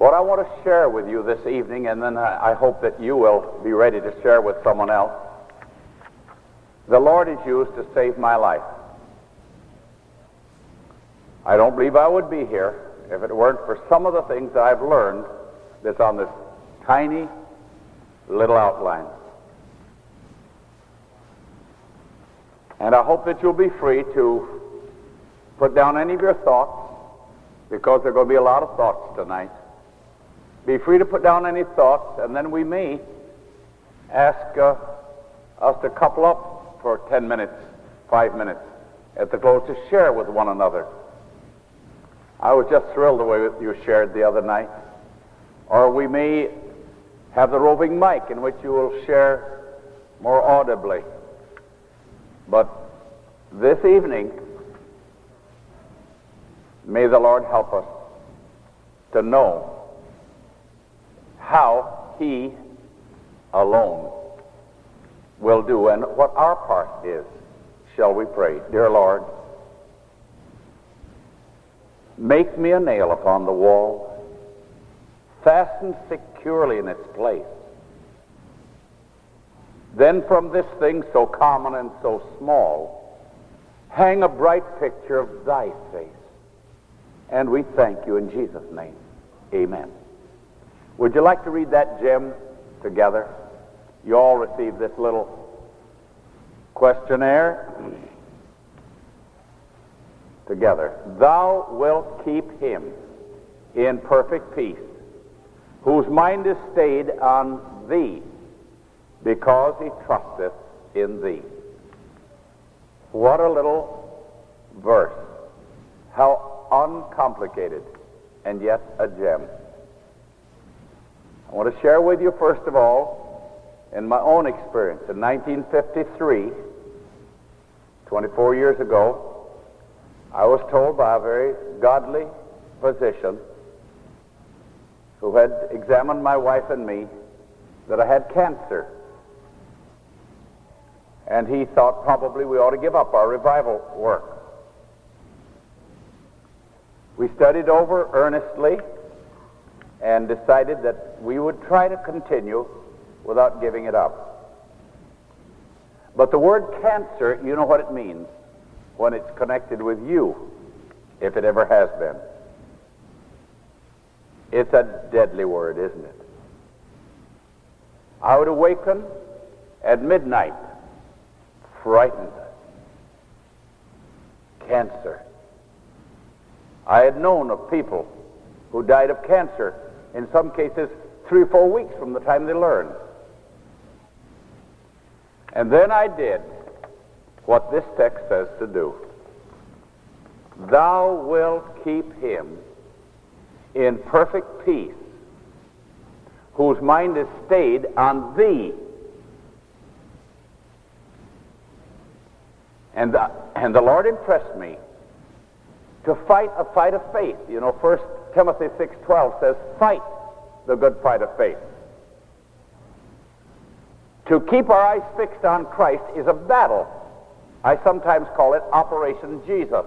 What I want to share with you this evening, and then I, hope that you will be ready to share with someone else, the Lord is used to save my life. I don't believe I would be here if it weren't for some of the things that I've learned that's on this tiny little outline. And I hope that you'll be free to put down any of your thoughts, because there are going to be a lot of thoughts tonight. Be free to put down any thoughts, and then we may ask uh, us to couple up for 10 minutes, 5 minutes at the close to share with one another. I was just thrilled the way you shared the other night. Or we may have the roving mic in which you will share more audibly. But this evening, may the Lord help us to know how He alone will do and what our part is. Shall we pray? Dear Lord, make me a nail upon the wall, fastened securely in its place. Then from this thing so common and so small, hang a bright picture of thy face. And we thank you in Jesus' name. Amen. Would you like to read that gem together? You all received this little questionnaire together. Thou wilt keep him in perfect peace, whose mind is stayed on thee, because he trusteth in thee. What a little verse. How uncomplicated, and yet a gem. I want to share with you, first of all, in my own experience. In 1953, 24 years ago, I was told by a very godly physician who had examined my wife and me that I had cancer. And he thought probably we ought to give up our revival work. We studied over earnestly and decided that we would try to continue without giving it up. But the word cancer, you know what it means when it's connected with you, if it ever has been. It's a deadly word, isn't it? I would awaken at midnight, frightened. Cancer. I had known of people who died of cancer in some cases, three or four weeks from the time they learned. And then I did what this text says to do. Thou wilt keep him in perfect peace, whose mind is stayed on thee. And the, and the Lord impressed me to fight a fight of faith. You know, First Timothy 6.12 says, fight the good fight of faith. To keep our eyes fixed on Christ is a battle. I sometimes call it Operation Jesus.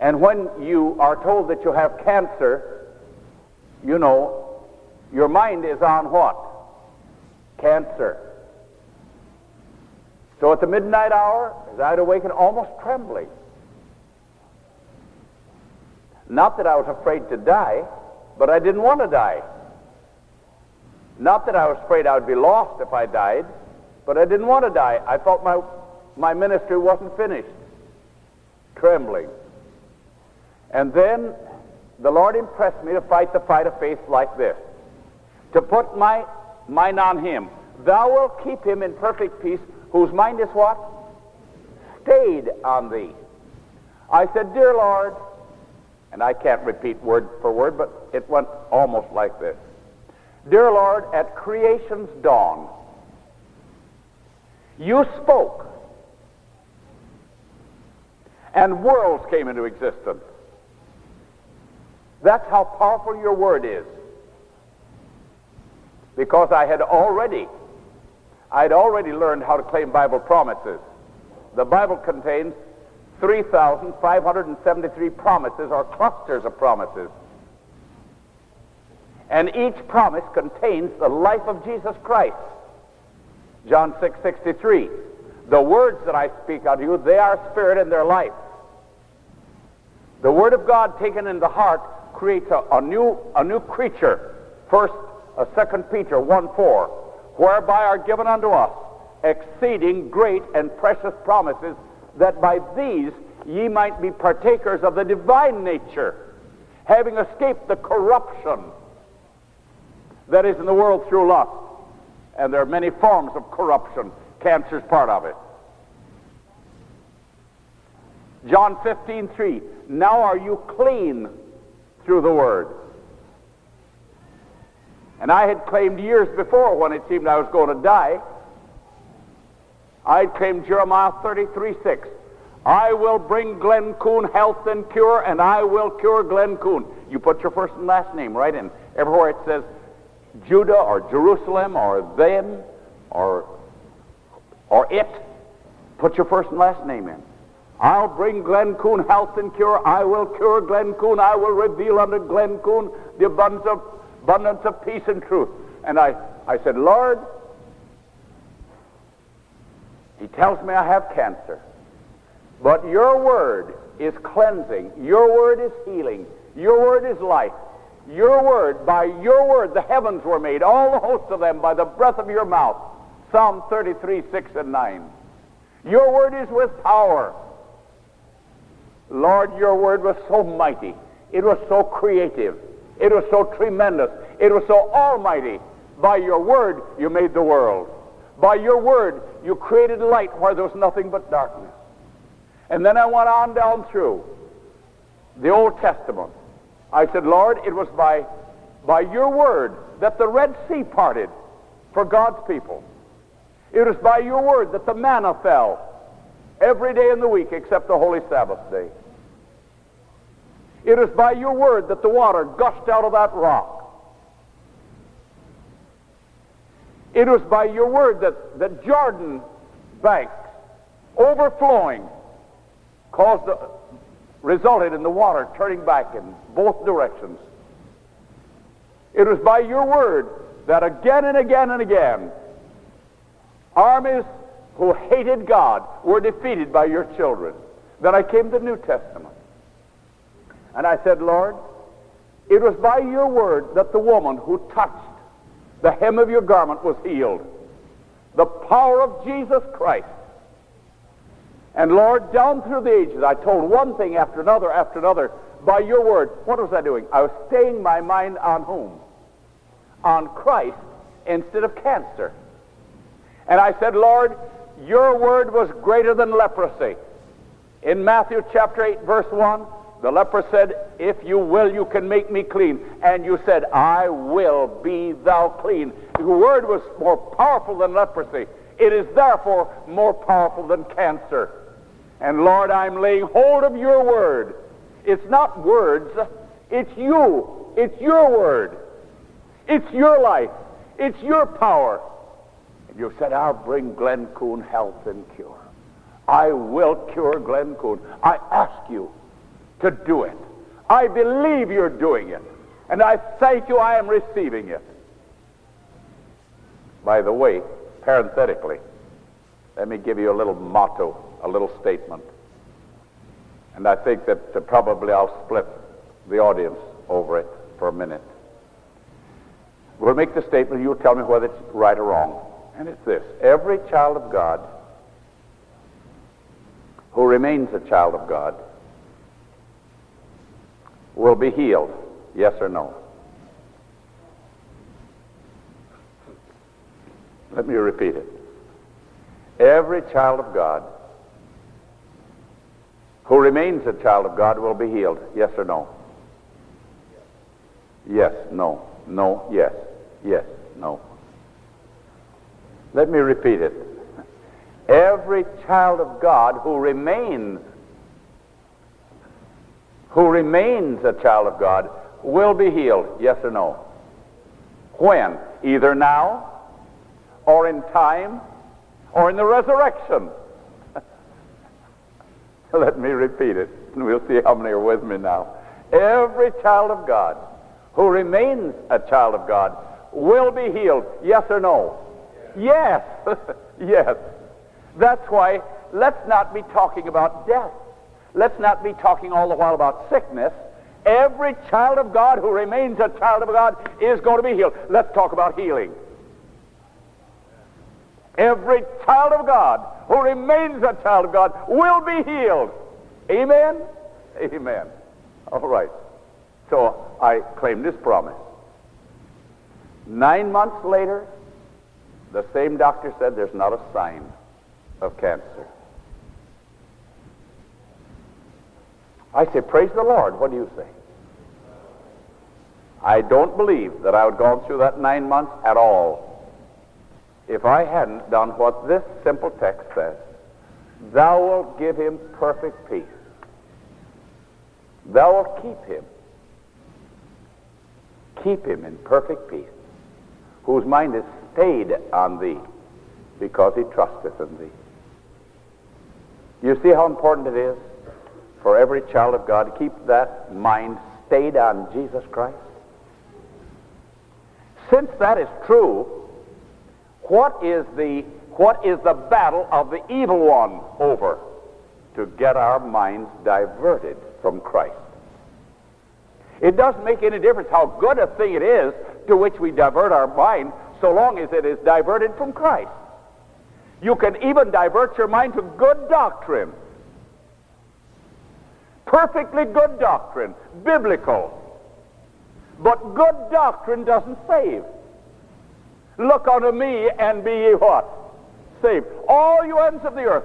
And when you are told that you have cancer, you know, your mind is on what? Cancer. So at the midnight hour, as I'd awaken almost trembling, not that I was afraid to die, but I didn't want to die. Not that I was afraid I would be lost if I died, but I didn't want to die. I felt my, my ministry wasn't finished. Trembling. And then the Lord impressed me to fight the fight of faith like this to put my mind on Him. Thou wilt keep him in perfect peace, whose mind is what? Stayed on thee. I said, Dear Lord, and I can't repeat word for word, but it went almost like this Dear Lord, at creation's dawn, you spoke, and worlds came into existence. That's how powerful your word is. Because I had already, I'd already learned how to claim Bible promises. The Bible contains 3,573 promises or clusters of promises. And each promise contains the life of Jesus Christ. John 6 63. The words that I speak unto you, they are spirit and their life. The Word of God taken in the heart creates a, a new, a new creature. First, uh, Peter 1 4, whereby are given unto us exceeding great and precious promises, that by these ye might be partakers of the divine nature, having escaped the corruption that is in the world through lust. And there are many forms of corruption. Cancer is part of it. John 15, 3. Now are you clean through the word. And I had claimed years before when it seemed I was going to die, I claim Jeremiah 33, 6. I will bring Glenn Coon health and cure, and I will cure Glenn Coon. You put your first and last name right in. Everywhere it says Judah or Jerusalem or them or, or it, put your first and last name in. I'll bring Glenn Coon health and cure. I will cure Glenn Coon. I will reveal unto Glenn Coon the abundance of, abundance of peace and truth. And I, I said, Lord, he tells me I have cancer. But your word is cleansing. Your word is healing. Your word is life. Your word, by your word, the heavens were made, all the hosts of them, by the breath of your mouth. Psalm 33, 6 and 9. Your word is with power. Lord, your word was so mighty. It was so creative. It was so tremendous. It was so almighty. By your word, you made the world. By your word, you created light where there was nothing but darkness. And then I went on down through the Old Testament. I said, Lord, it was by, by your word that the Red Sea parted for God's people. It was by your word that the manna fell every day in the week except the Holy Sabbath day. It is by your word that the water gushed out of that rock. It was by your word that the Jordan banks overflowing caused the, resulted in the water turning back in both directions. It was by your word that again and again and again armies who hated God were defeated by your children. Then I came to the New Testament. And I said, Lord, it was by your word that the woman who touched the hem of your garment was healed. The power of Jesus Christ. And Lord, down through the ages, I told one thing after another after another by your word. What was I doing? I was staying my mind on whom? On Christ instead of cancer. And I said, Lord, your word was greater than leprosy. In Matthew chapter 8, verse 1, the leper said, If you will, you can make me clean. And you said, I will be thou clean. The word was more powerful than leprosy. It is therefore more powerful than cancer. And Lord, I'm laying hold of your word. It's not words, it's you. It's your word. It's your life. It's your power. And you said, I'll bring Glenn Coon health and cure. I will cure Glenn Coon. I ask you to do it. I believe you're doing it. And I thank you I am receiving it. By the way, parenthetically, let me give you a little motto, a little statement. And I think that uh, probably I'll split the audience over it for a minute. We'll make the statement, you'll tell me whether it's right or wrong. And it's this every child of God who remains a child of God will be healed? Yes or no? Let me repeat it. Every child of God who remains a child of God will be healed. Yes or no? Yes, no, no, yes, yes, no. Let me repeat it. Every child of God who remains who remains a child of God will be healed. Yes or no? When? Either now, or in time, or in the resurrection. Let me repeat it, and we'll see how many are with me now. Every child of God who remains a child of God will be healed. Yes or no? Yes. yes. That's why let's not be talking about death. Let's not be talking all the while about sickness. Every child of God who remains a child of God is going to be healed. Let's talk about healing. Every child of God who remains a child of God will be healed. Amen? Amen. All right. So I claim this promise. Nine months later, the same doctor said there's not a sign of cancer. I say, Praise the Lord. What do you say? I don't believe that I would have gone through that nine months at all if I hadn't done what this simple text says. Thou wilt give him perfect peace. Thou wilt keep him. Keep him in perfect peace, whose mind is stayed on thee, because he trusteth in thee. You see how important it is for every child of God to keep that mind stayed on Jesus Christ? Since that is true, what is the what is the battle of the evil one over? To get our minds diverted from Christ. It doesn't make any difference how good a thing it is to which we divert our mind, so long as it is diverted from Christ. You can even divert your mind to good doctrine. Perfectly good doctrine, biblical. But good doctrine doesn't save. Look unto me and be ye what? Saved. All you ends of the earth.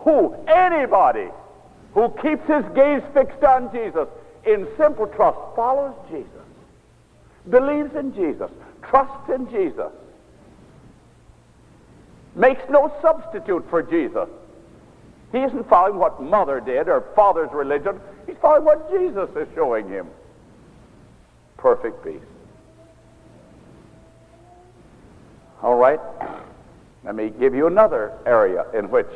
Who? Anybody who keeps his gaze fixed on Jesus in simple trust, follows Jesus, believes in Jesus, trusts in Jesus, makes no substitute for Jesus. He isn't following what mother did or father's religion. He's following what Jesus is showing him. Perfect peace. All right. Let me give you another area in which,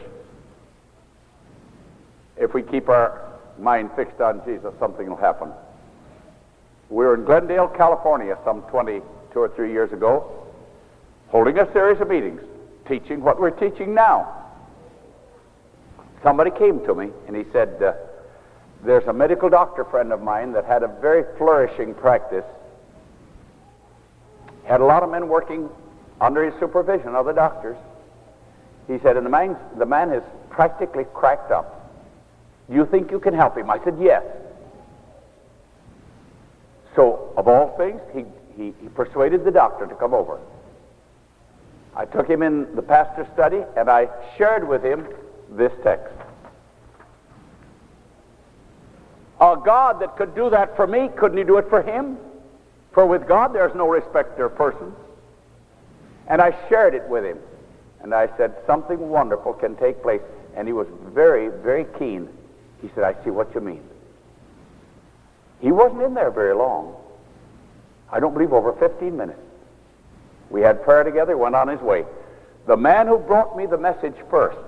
if we keep our mind fixed on Jesus, something will happen. We were in Glendale, California, some 22 or 3 years ago, holding a series of meetings, teaching what we're teaching now. Somebody came to me and he said, uh, There's a medical doctor friend of mine that had a very flourishing practice. Had a lot of men working under his supervision, other doctors. He said, and the man, the man is practically cracked up. Do you think you can help him? I said, yes. So, of all things, he, he, he persuaded the doctor to come over. I took him in the pastor's study and I shared with him this text. A God that could do that for me, couldn't he do it for him? For with God there's no respecter of persons. And I shared it with him. And I said, something wonderful can take place. And he was very, very keen. He said, I see what you mean. He wasn't in there very long. I don't believe over 15 minutes. We had prayer together, went on his way. The man who brought me the message first,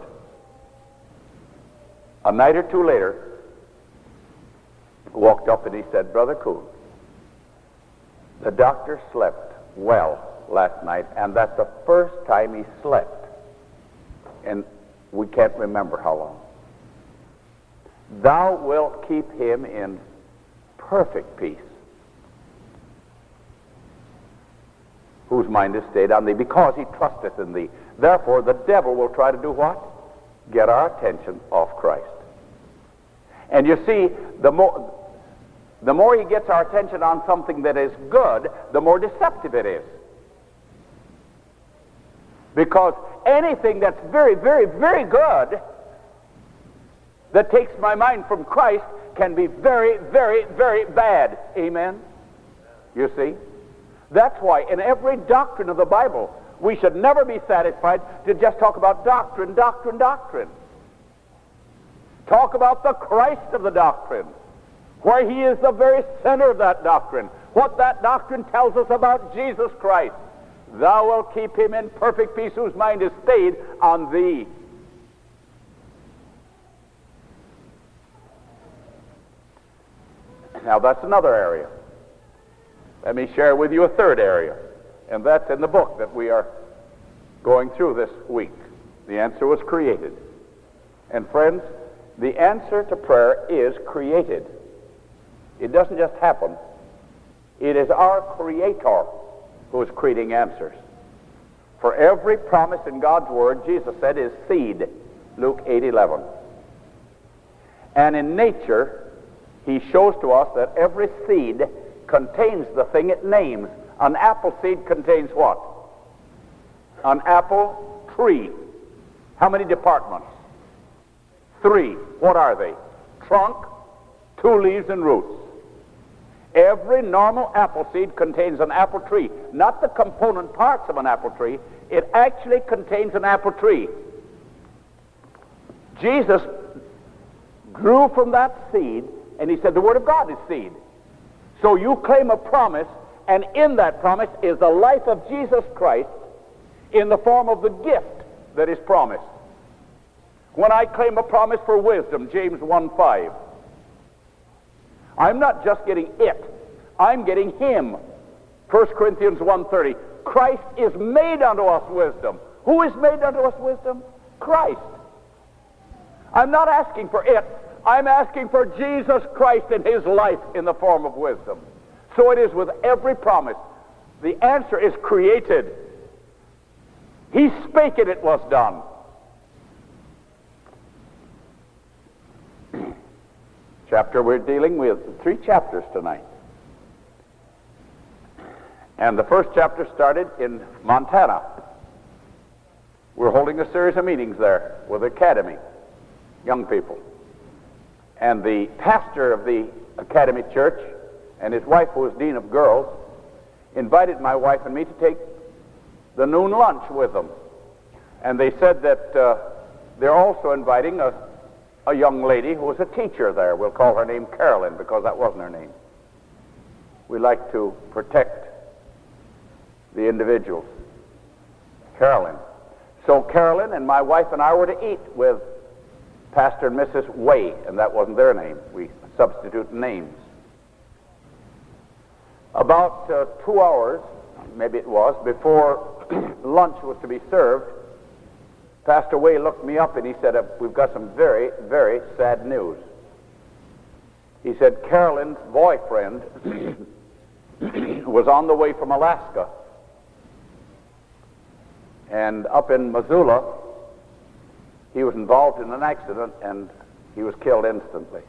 a night or two later, walked up and he said, Brother Coon, the doctor slept well last night, and that's the first time he slept. And we can't remember how long. Thou wilt keep him in perfect peace, whose mind is stayed on thee, because he trusteth in thee. Therefore, the devil will try to do what? Get our attention off Christ. And you see, the more, the more he gets our attention on something that is good, the more deceptive it is. Because anything that's very, very, very good that takes my mind from Christ can be very, very, very bad. Amen? You see? That's why in every doctrine of the Bible, we should never be satisfied to just talk about doctrine, doctrine, doctrine. Talk about the Christ of the doctrine, where he is the very center of that doctrine, what that doctrine tells us about Jesus Christ. Thou wilt keep him in perfect peace whose mind is stayed on thee. Now that's another area. Let me share with you a third area, and that's in the book that we are going through this week. The answer was created. And friends, the answer to prayer is created. It doesn't just happen. It is our Creator who is creating answers. For every promise in God's Word, Jesus said, is seed. Luke 8 11. And in nature, He shows to us that every seed contains the thing it names. An apple seed contains what? An apple tree. How many departments? Three. What are they? Trunk, two leaves, and roots. Every normal apple seed contains an apple tree, not the component parts of an apple tree. It actually contains an apple tree. Jesus grew from that seed, and he said, The Word of God is seed. So you claim a promise, and in that promise is the life of Jesus Christ in the form of the gift that is promised. When I claim a promise for wisdom, James 1 5, I'm not just getting it, I'm getting him. 1 Corinthians 1.30, Christ is made unto us wisdom. Who is made unto us wisdom? Christ. I'm not asking for it. I'm asking for Jesus Christ and his life in the form of wisdom. So it is with every promise. The answer is created. He spake and it was done. chapter we're dealing with three chapters tonight. And the first chapter started in Montana. We're holding a series of meetings there with Academy, young people. And the pastor of the Academy Church and his wife, who was dean of girls, invited my wife and me to take the noon lunch with them. And they said that uh, they're also inviting a a young lady who was a teacher there. We'll call her name Carolyn because that wasn't her name. We like to protect the individuals. Carolyn. So Carolyn and my wife and I were to eat with Pastor and Mrs. Way, and that wasn't their name. We substitute names. About uh, two hours, maybe it was, before lunch was to be served, Pastor Way looked me up and he said, uh, We've got some very, very sad news. He said, Carolyn's boyfriend was on the way from Alaska. And up in Missoula, he was involved in an accident and he was killed instantly.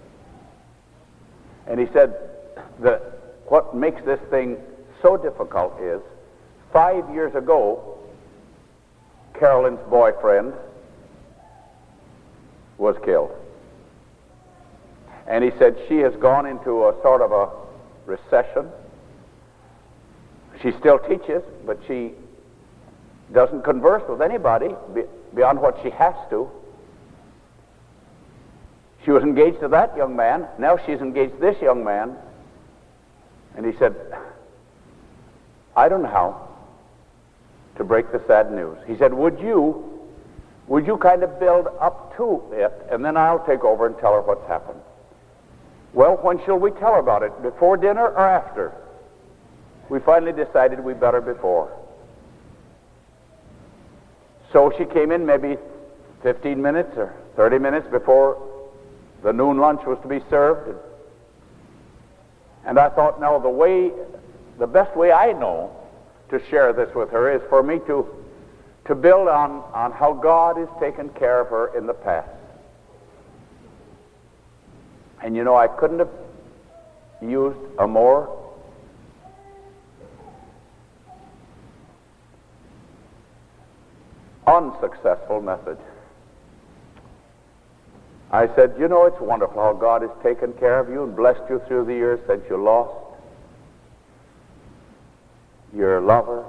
And he said that what makes this thing so difficult is five years ago, Carolyn's boyfriend was killed. And he said she has gone into a sort of a recession. She still teaches, but she doesn't converse with anybody beyond what she has to. She was engaged to that young man. Now she's engaged to this young man. And he said, I don't know how to break the sad news. He said, Would you, would you kind of build up to it, and then I'll take over and tell her what's happened? Well, when shall we tell her about it? Before dinner or after? We finally decided we better before. So she came in maybe 15 minutes or 30 minutes before the noon lunch was to be served. And I thought, now the way, the best way I know to share this with her is for me to, to build on, on how God has taken care of her in the past. And you know, I couldn't have used a more unsuccessful method. I said, you know, it's wonderful how God has taken care of you and blessed you through the years since you lost your lover.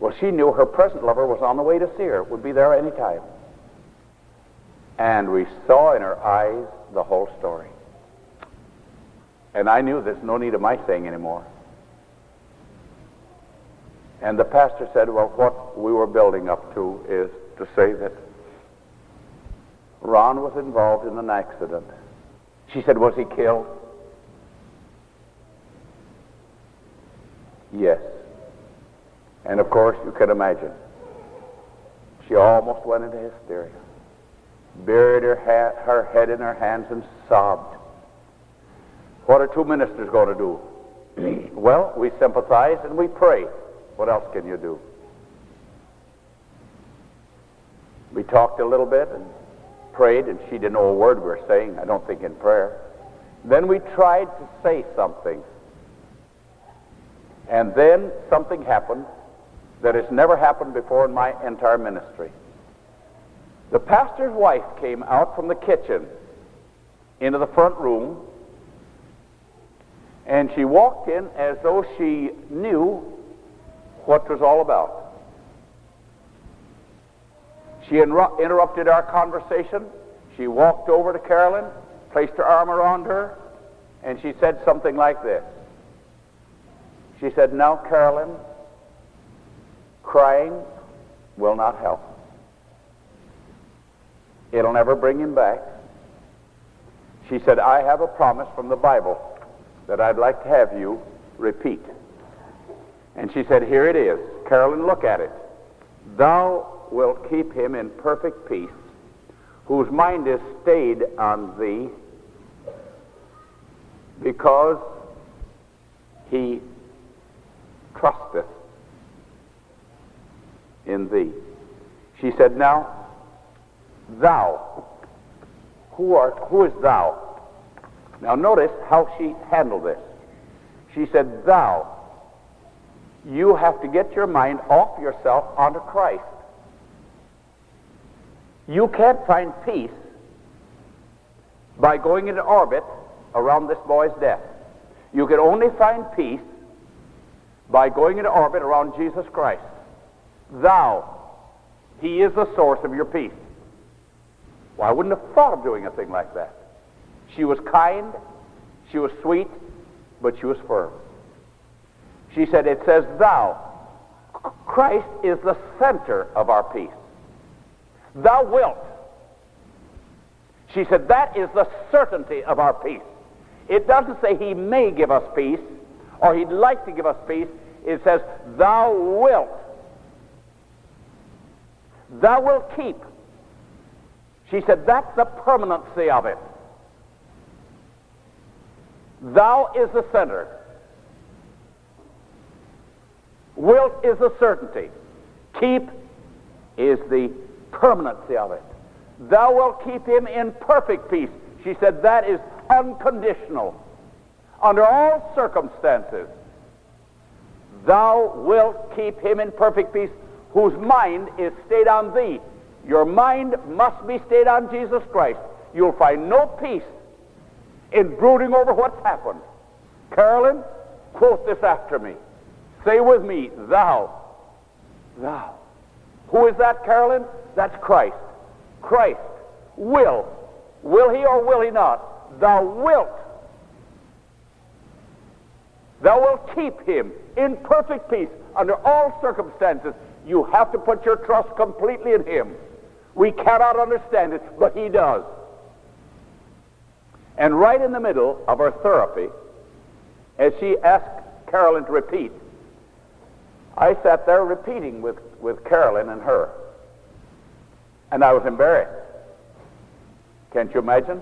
Well, she knew her present lover was on the way to see her, would be there any time. And we saw in her eyes the whole story. And I knew there's no need of my saying anymore. And the pastor said, Well, what we were building up to is to say that Ron was involved in an accident. She said, Was he killed? Yes. And of course, you can imagine. She almost went into hysteria, buried her, ha- her head in her hands, and sobbed. What are two ministers going to do? well, we sympathize and we pray. What else can you do? We talked a little bit and prayed, and she didn't know a word we were saying, I don't think in prayer. Then we tried to say something. And then something happened that has never happened before in my entire ministry. The pastor's wife came out from the kitchen into the front room, and she walked in as though she knew what it was all about. She inru- interrupted our conversation. She walked over to Carolyn, placed her arm around her, and she said something like this. She said, Now, Carolyn, crying will not help. It'll never bring him back. She said, I have a promise from the Bible that I'd like to have you repeat. And she said, Here it is. Carolyn, look at it. Thou wilt keep him in perfect peace, whose mind is stayed on thee, because he trusteth in thee. She said, Now, thou, who, art, who is thou? Now, notice how she handled this. She said, Thou, you have to get your mind off yourself onto Christ. You can't find peace by going into orbit around this boy's death. You can only find peace by going into orbit around Jesus Christ. Thou, He is the source of your peace. Well, I wouldn't have thought of doing a thing like that. She was kind, she was sweet, but she was firm. She said, It says, Thou. Christ is the center of our peace. Thou wilt. She said, That is the certainty of our peace. It doesn't say He may give us peace or He'd like to give us peace. It says, Thou wilt. Thou wilt keep. She said, That's the permanency of it. Thou is the center. Wilt is the certainty. Keep is the permanency of it. Thou wilt keep him in perfect peace. She said that is unconditional. Under all circumstances, thou wilt keep him in perfect peace whose mind is stayed on thee. Your mind must be stayed on Jesus Christ. You'll find no peace in brooding over what's happened. Carolyn, quote this after me. Say with me, thou. Thou. Who is that, Carolyn? That's Christ. Christ will. Will he or will he not? Thou wilt. Thou wilt keep him in perfect peace under all circumstances. You have to put your trust completely in him. We cannot understand it, but he does. And right in the middle of her therapy, as she asked Carolyn to repeat, I sat there repeating with, with Carolyn and her. And I was embarrassed. Can't you imagine?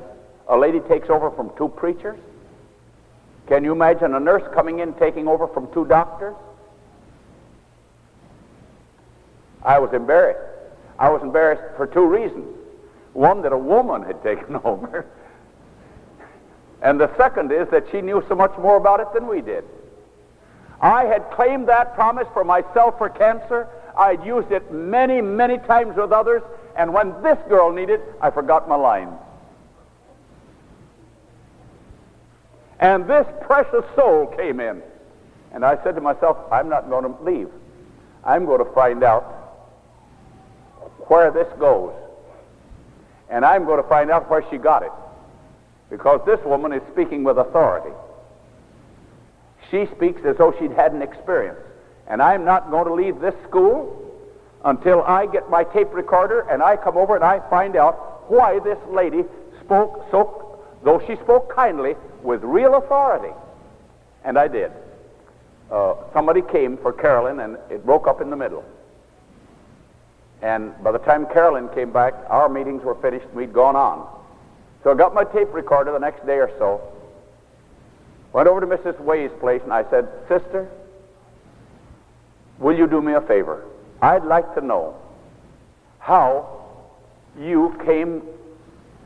A lady takes over from two preachers. Can you imagine a nurse coming in taking over from two doctors? I was embarrassed. I was embarrassed for two reasons. One, that a woman had taken over. And the second is that she knew so much more about it than we did. I had claimed that promise for myself for cancer. I'd used it many, many times with others, and when this girl needed, I forgot my lines. And this precious soul came in. And I said to myself, I'm not going to leave. I'm going to find out where this goes. And I'm going to find out where she got it. Because this woman is speaking with authority. She speaks as though she'd had an experience. And I'm not going to leave this school until I get my tape recorder and I come over and I find out why this lady spoke so, though she spoke kindly, with real authority. And I did. uh, somebody came for Carolyn, and it broke up in the middle. And by the time Carolyn came back, our meetings were finished, and we'd gone on. So I got my tape recorder the next day or so, went over to Mrs. Way's place, and I said, Sister, will you do me a favor? I'd like to know how you came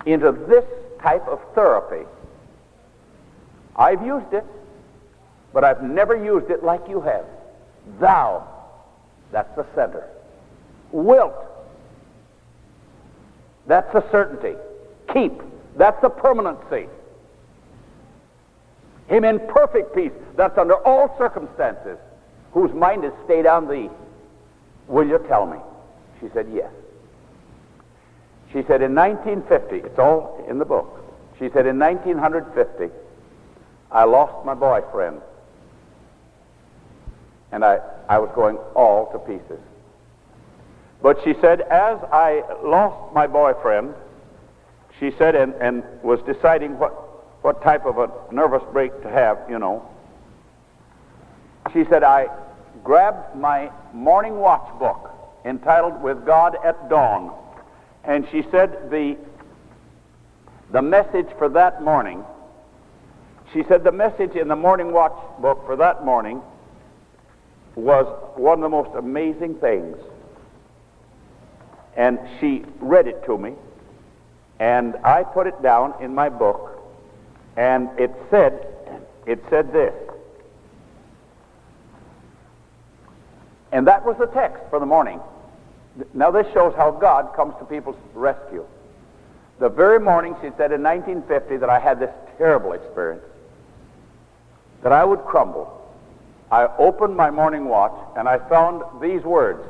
into this type of therapy. I've used it, but I've never used it like you have. Thou, that's the center. Wilt, that's the certainty. Keep, that's the permanency. Him in perfect peace, that's under all circumstances, whose mind is stayed on thee. Will you tell me? She said, Yes. She said, In 1950, it's all in the book. She said, In 1950, I lost my boyfriend. And I, I was going all to pieces. But she said, as I lost my boyfriend, she said, and, and was deciding what, what type of a nervous break to have, you know, she said, I grabbed my morning watch book entitled With God at Dawn. And she said, the, the message for that morning, she said, the message in the morning watch book for that morning was one of the most amazing things. And she read it to me, and I put it down in my book, and it said, it said this. And that was the text for the morning. Now this shows how God comes to people's rescue. The very morning, she said in 1950, that I had this terrible experience, that I would crumble. I opened my morning watch and I found these words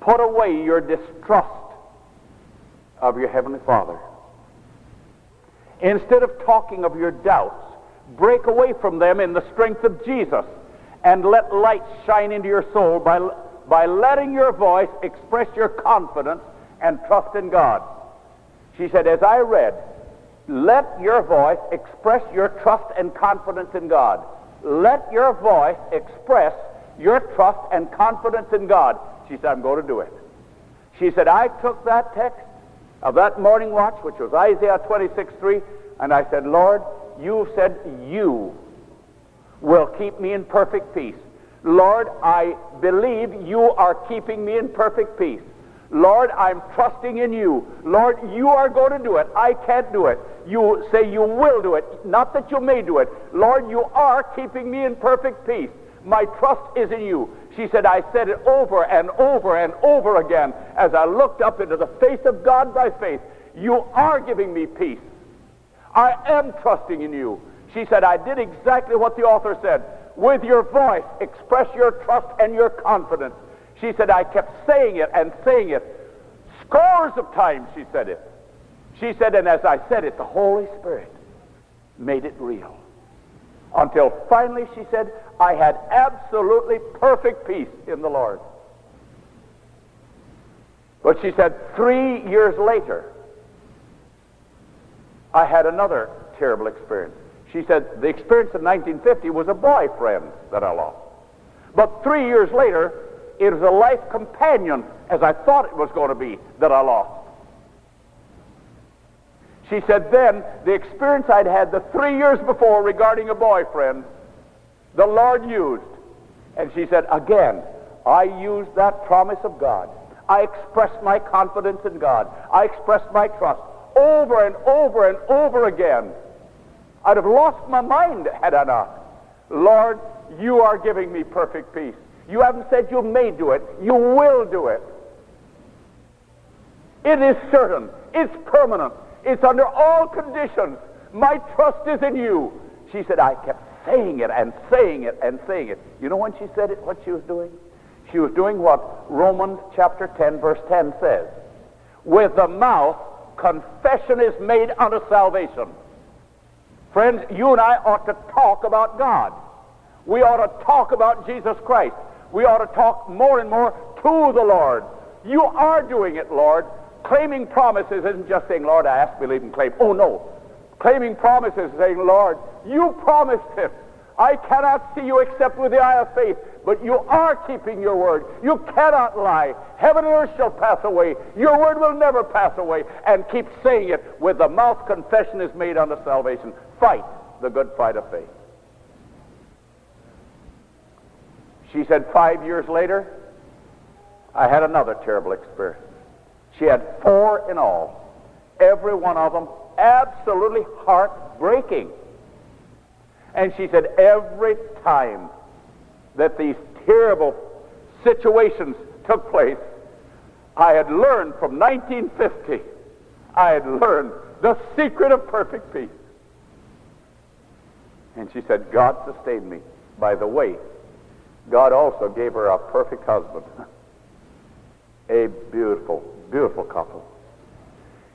Put away your distrust of your Heavenly Father. Instead of talking of your doubts, break away from them in the strength of Jesus and let light shine into your soul by, by letting your voice express your confidence and trust in God. She said, as I read, let your voice express your trust and confidence in God. Let your voice express your trust and confidence in God. She said, I'm going to do it. She said, I took that text of that morning watch, which was Isaiah 26, 3, and I said, Lord, you said you will keep me in perfect peace. Lord, I believe you are keeping me in perfect peace. Lord, I'm trusting in you. Lord, you are going to do it. I can't do it. You say you will do it, not that you may do it. Lord, you are keeping me in perfect peace. My trust is in you. She said, I said it over and over and over again as I looked up into the face of God by faith. You are giving me peace. I am trusting in you. She said, I did exactly what the author said. With your voice, express your trust and your confidence. She said, I kept saying it and saying it. Scores of times she said it. She said, and as I said it, the Holy Spirit made it real. Until finally, she said, I had absolutely perfect peace in the Lord. But she said, three years later, I had another terrible experience. She said, the experience in 1950 was a boyfriend that I lost. But three years later, it was a life companion, as I thought it was going to be, that I lost. She said then, the experience I'd had the three years before regarding a boyfriend, the Lord used. And she said, again, I used that promise of God. I expressed my confidence in God. I expressed my trust over and over and over again. I'd have lost my mind had I not. Lord, you are giving me perfect peace. You haven't said you may do it. You will do it. It is certain. It's permanent. It's under all conditions. My trust is in you. She said, I kept saying it and saying it and saying it. You know when she said it, what she was doing? She was doing what Romans chapter 10, verse 10 says. With the mouth, confession is made unto salvation. Friends, you and I ought to talk about God. We ought to talk about Jesus Christ. We ought to talk more and more to the Lord. You are doing it, Lord. Claiming promises isn't just saying, Lord, I ask, believe, and claim. Oh, no. Claiming promises saying, Lord, you promised it. I cannot see you except with the eye of faith, but you are keeping your word. You cannot lie. Heaven and earth shall pass away. Your word will never pass away. And keep saying it with the mouth confession is made unto salvation. Fight the good fight of faith. She said five years later, I had another terrible experience. She had four in all. Every one of them absolutely heartbreaking. And she said, every time that these terrible situations took place, I had learned from 1950, I had learned the secret of perfect peace. And she said, God sustained me. By the way, God also gave her a perfect husband. a beautiful, beautiful couple.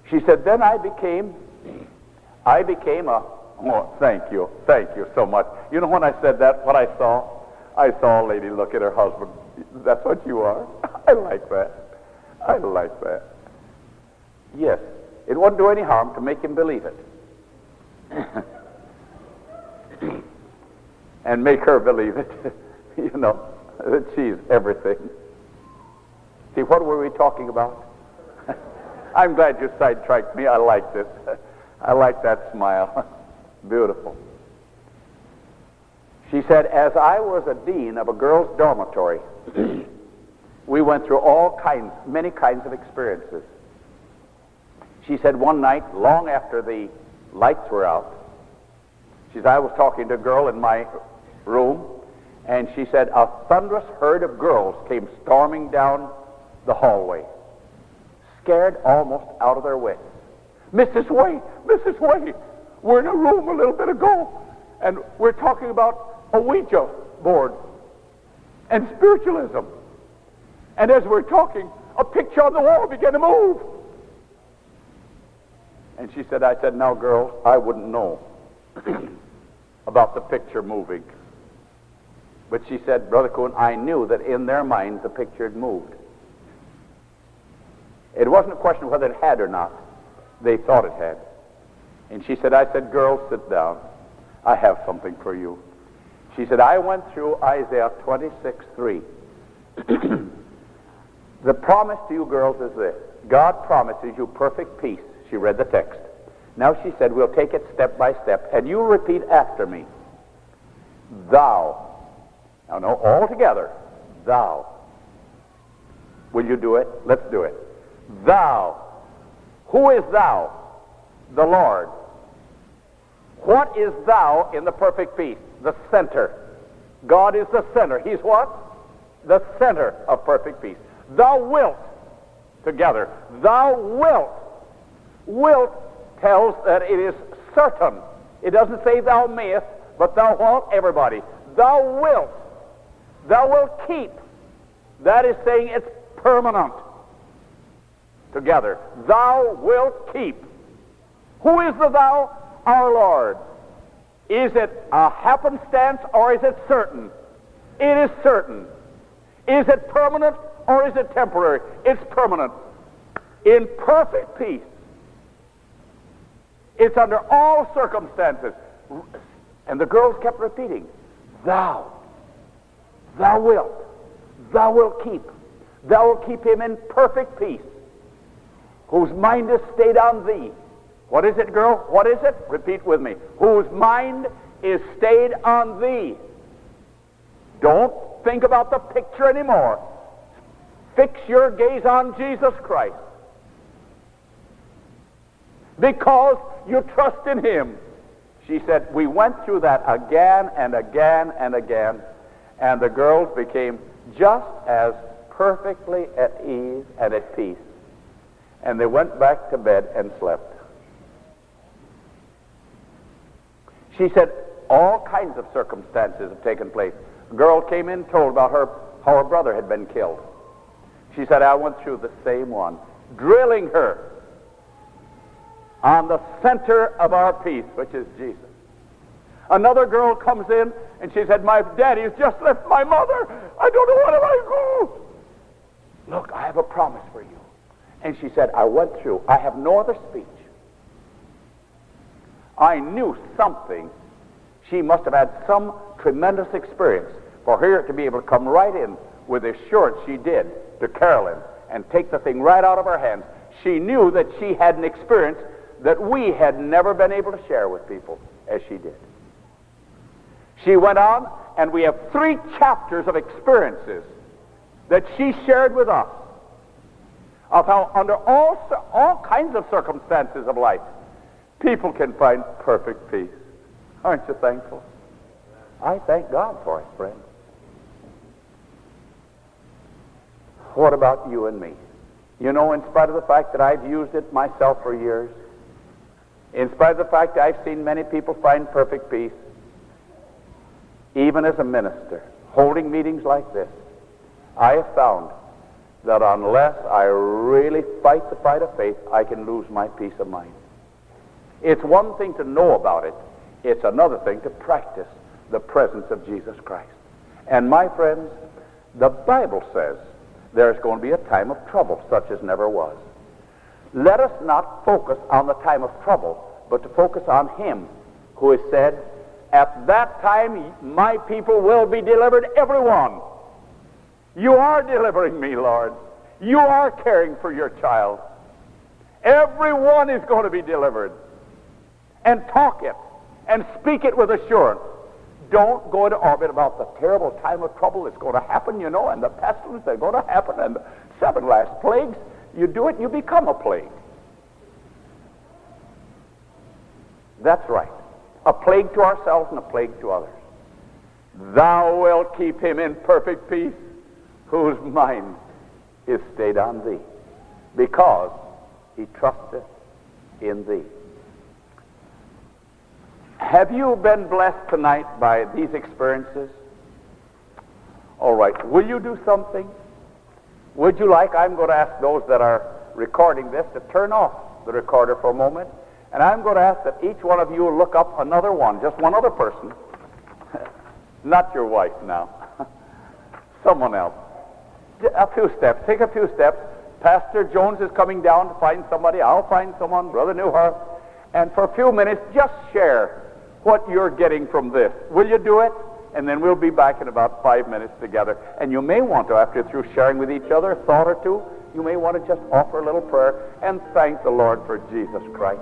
She said, then I became, I became a Oh, thank you. Thank you so much. You know when I said that, what I saw? I saw a lady look at her husband. That's what you are. I like that. I like that. Yes. It wouldn't do any harm to make him believe it. and make her believe it. you know, that she's everything. See, what were we talking about? I'm glad you sidetracked me. I like this. I like that smile. Beautiful. She said, as I was a dean of a girls' dormitory, we went through all kinds, many kinds of experiences. She said one night, long after the lights were out, she said, I was talking to a girl in my room, and she said, a thunderous herd of girls came storming down the hallway, scared almost out of their wits. Mrs. Way, Mrs. Way, we're in a room a little bit ago, and we're talking about a Ouija board and spiritualism. And as we're talking, a picture on the wall began to move. And she said, I said, now, girls, I wouldn't know about the picture moving. But she said, Brother Coon, I knew that in their minds the picture had moved. It wasn't a question of whether it had or not. They thought it had. And she said, I said, girls, sit down. I have something for you. She said, I went through Isaiah 26, 3. the promise to you girls is this. God promises you perfect peace. She read the text. Now she said, we'll take it step by step, and you repeat after me. Thou. Now, no, all together. Thou. Will you do it? Let's do it. Thou. Who is thou? the Lord. What is thou in the perfect peace? The center. God is the center. He's what? The center of perfect peace. Thou wilt, together, thou wilt. Wilt tells that it is certain. It doesn't say thou mayest, but thou wilt, everybody. Thou wilt. Thou wilt keep. That is saying it's permanent. Together. Thou wilt keep. Who is the thou? Our Lord. Is it a happenstance or is it certain? It is certain. Is it permanent or is it temporary? It's permanent. In perfect peace. It's under all circumstances. And the girls kept repeating, Thou, thou wilt, thou wilt keep, thou wilt keep him in perfect peace, whose mind is stayed on thee what is it, girl? What is it? Repeat with me. Whose mind is stayed on thee. Don't think about the picture anymore. Fix your gaze on Jesus Christ. Because you trust in Him. She said, We went through that again and again and again, and the girls became just as perfectly at ease and at peace. And they went back to bed and slept. She said all kinds of circumstances have taken place. A girl came in, told about her how her brother had been killed. She said, I went through the same one, drilling her on the center of our peace, which is Jesus. Another girl comes in and she said, My daddy has just left my mother. I don't know where I go. Look, I have a promise for you. And she said, I went through. I have no other speech. I knew something. She must have had some tremendous experience for her to be able to come right in with the assurance she did to Carolyn and take the thing right out of her hands. She knew that she had an experience that we had never been able to share with people as she did. She went on, and we have three chapters of experiences that she shared with us of how, under all, all kinds of circumstances of life, people can find perfect peace. Aren't you thankful? I thank God for it, friend. What about you and me? You know, in spite of the fact that I've used it myself for years, in spite of the fact that I've seen many people find perfect peace, even as a minister, holding meetings like this, I have found that unless I really fight the fight of faith, I can lose my peace of mind. It's one thing to know about it, it's another thing to practice the presence of Jesus Christ. And my friends, the Bible says there's going to be a time of trouble such as never was. Let us not focus on the time of trouble, but to focus on Him who has said, At that time my people will be delivered, everyone. You are delivering me, Lord. You are caring for your child. Everyone is going to be delivered. And talk it and speak it with assurance. Don't go into orbit about the terrible time of trouble that's going to happen, you know, and the pestilence that's going to happen, and the seven last plagues. You do it, you become a plague. That's right. A plague to ourselves and a plague to others. Thou wilt keep him in perfect peace whose mind is stayed on thee, because he trusteth in thee. Have you been blessed tonight by these experiences? All right. Will you do something? Would you like, I'm going to ask those that are recording this to turn off the recorder for a moment. And I'm going to ask that each one of you look up another one, just one other person. Not your wife now. Someone else. A few steps. Take a few steps. Pastor Jones is coming down to find somebody. I'll find someone. Brother Newhart. And for a few minutes, just share what you're getting from this. Will you do it? And then we'll be back in about five minutes together. And you may want to, after through sharing with each other, a thought or two, you may want to just offer a little prayer and thank the Lord for Jesus Christ,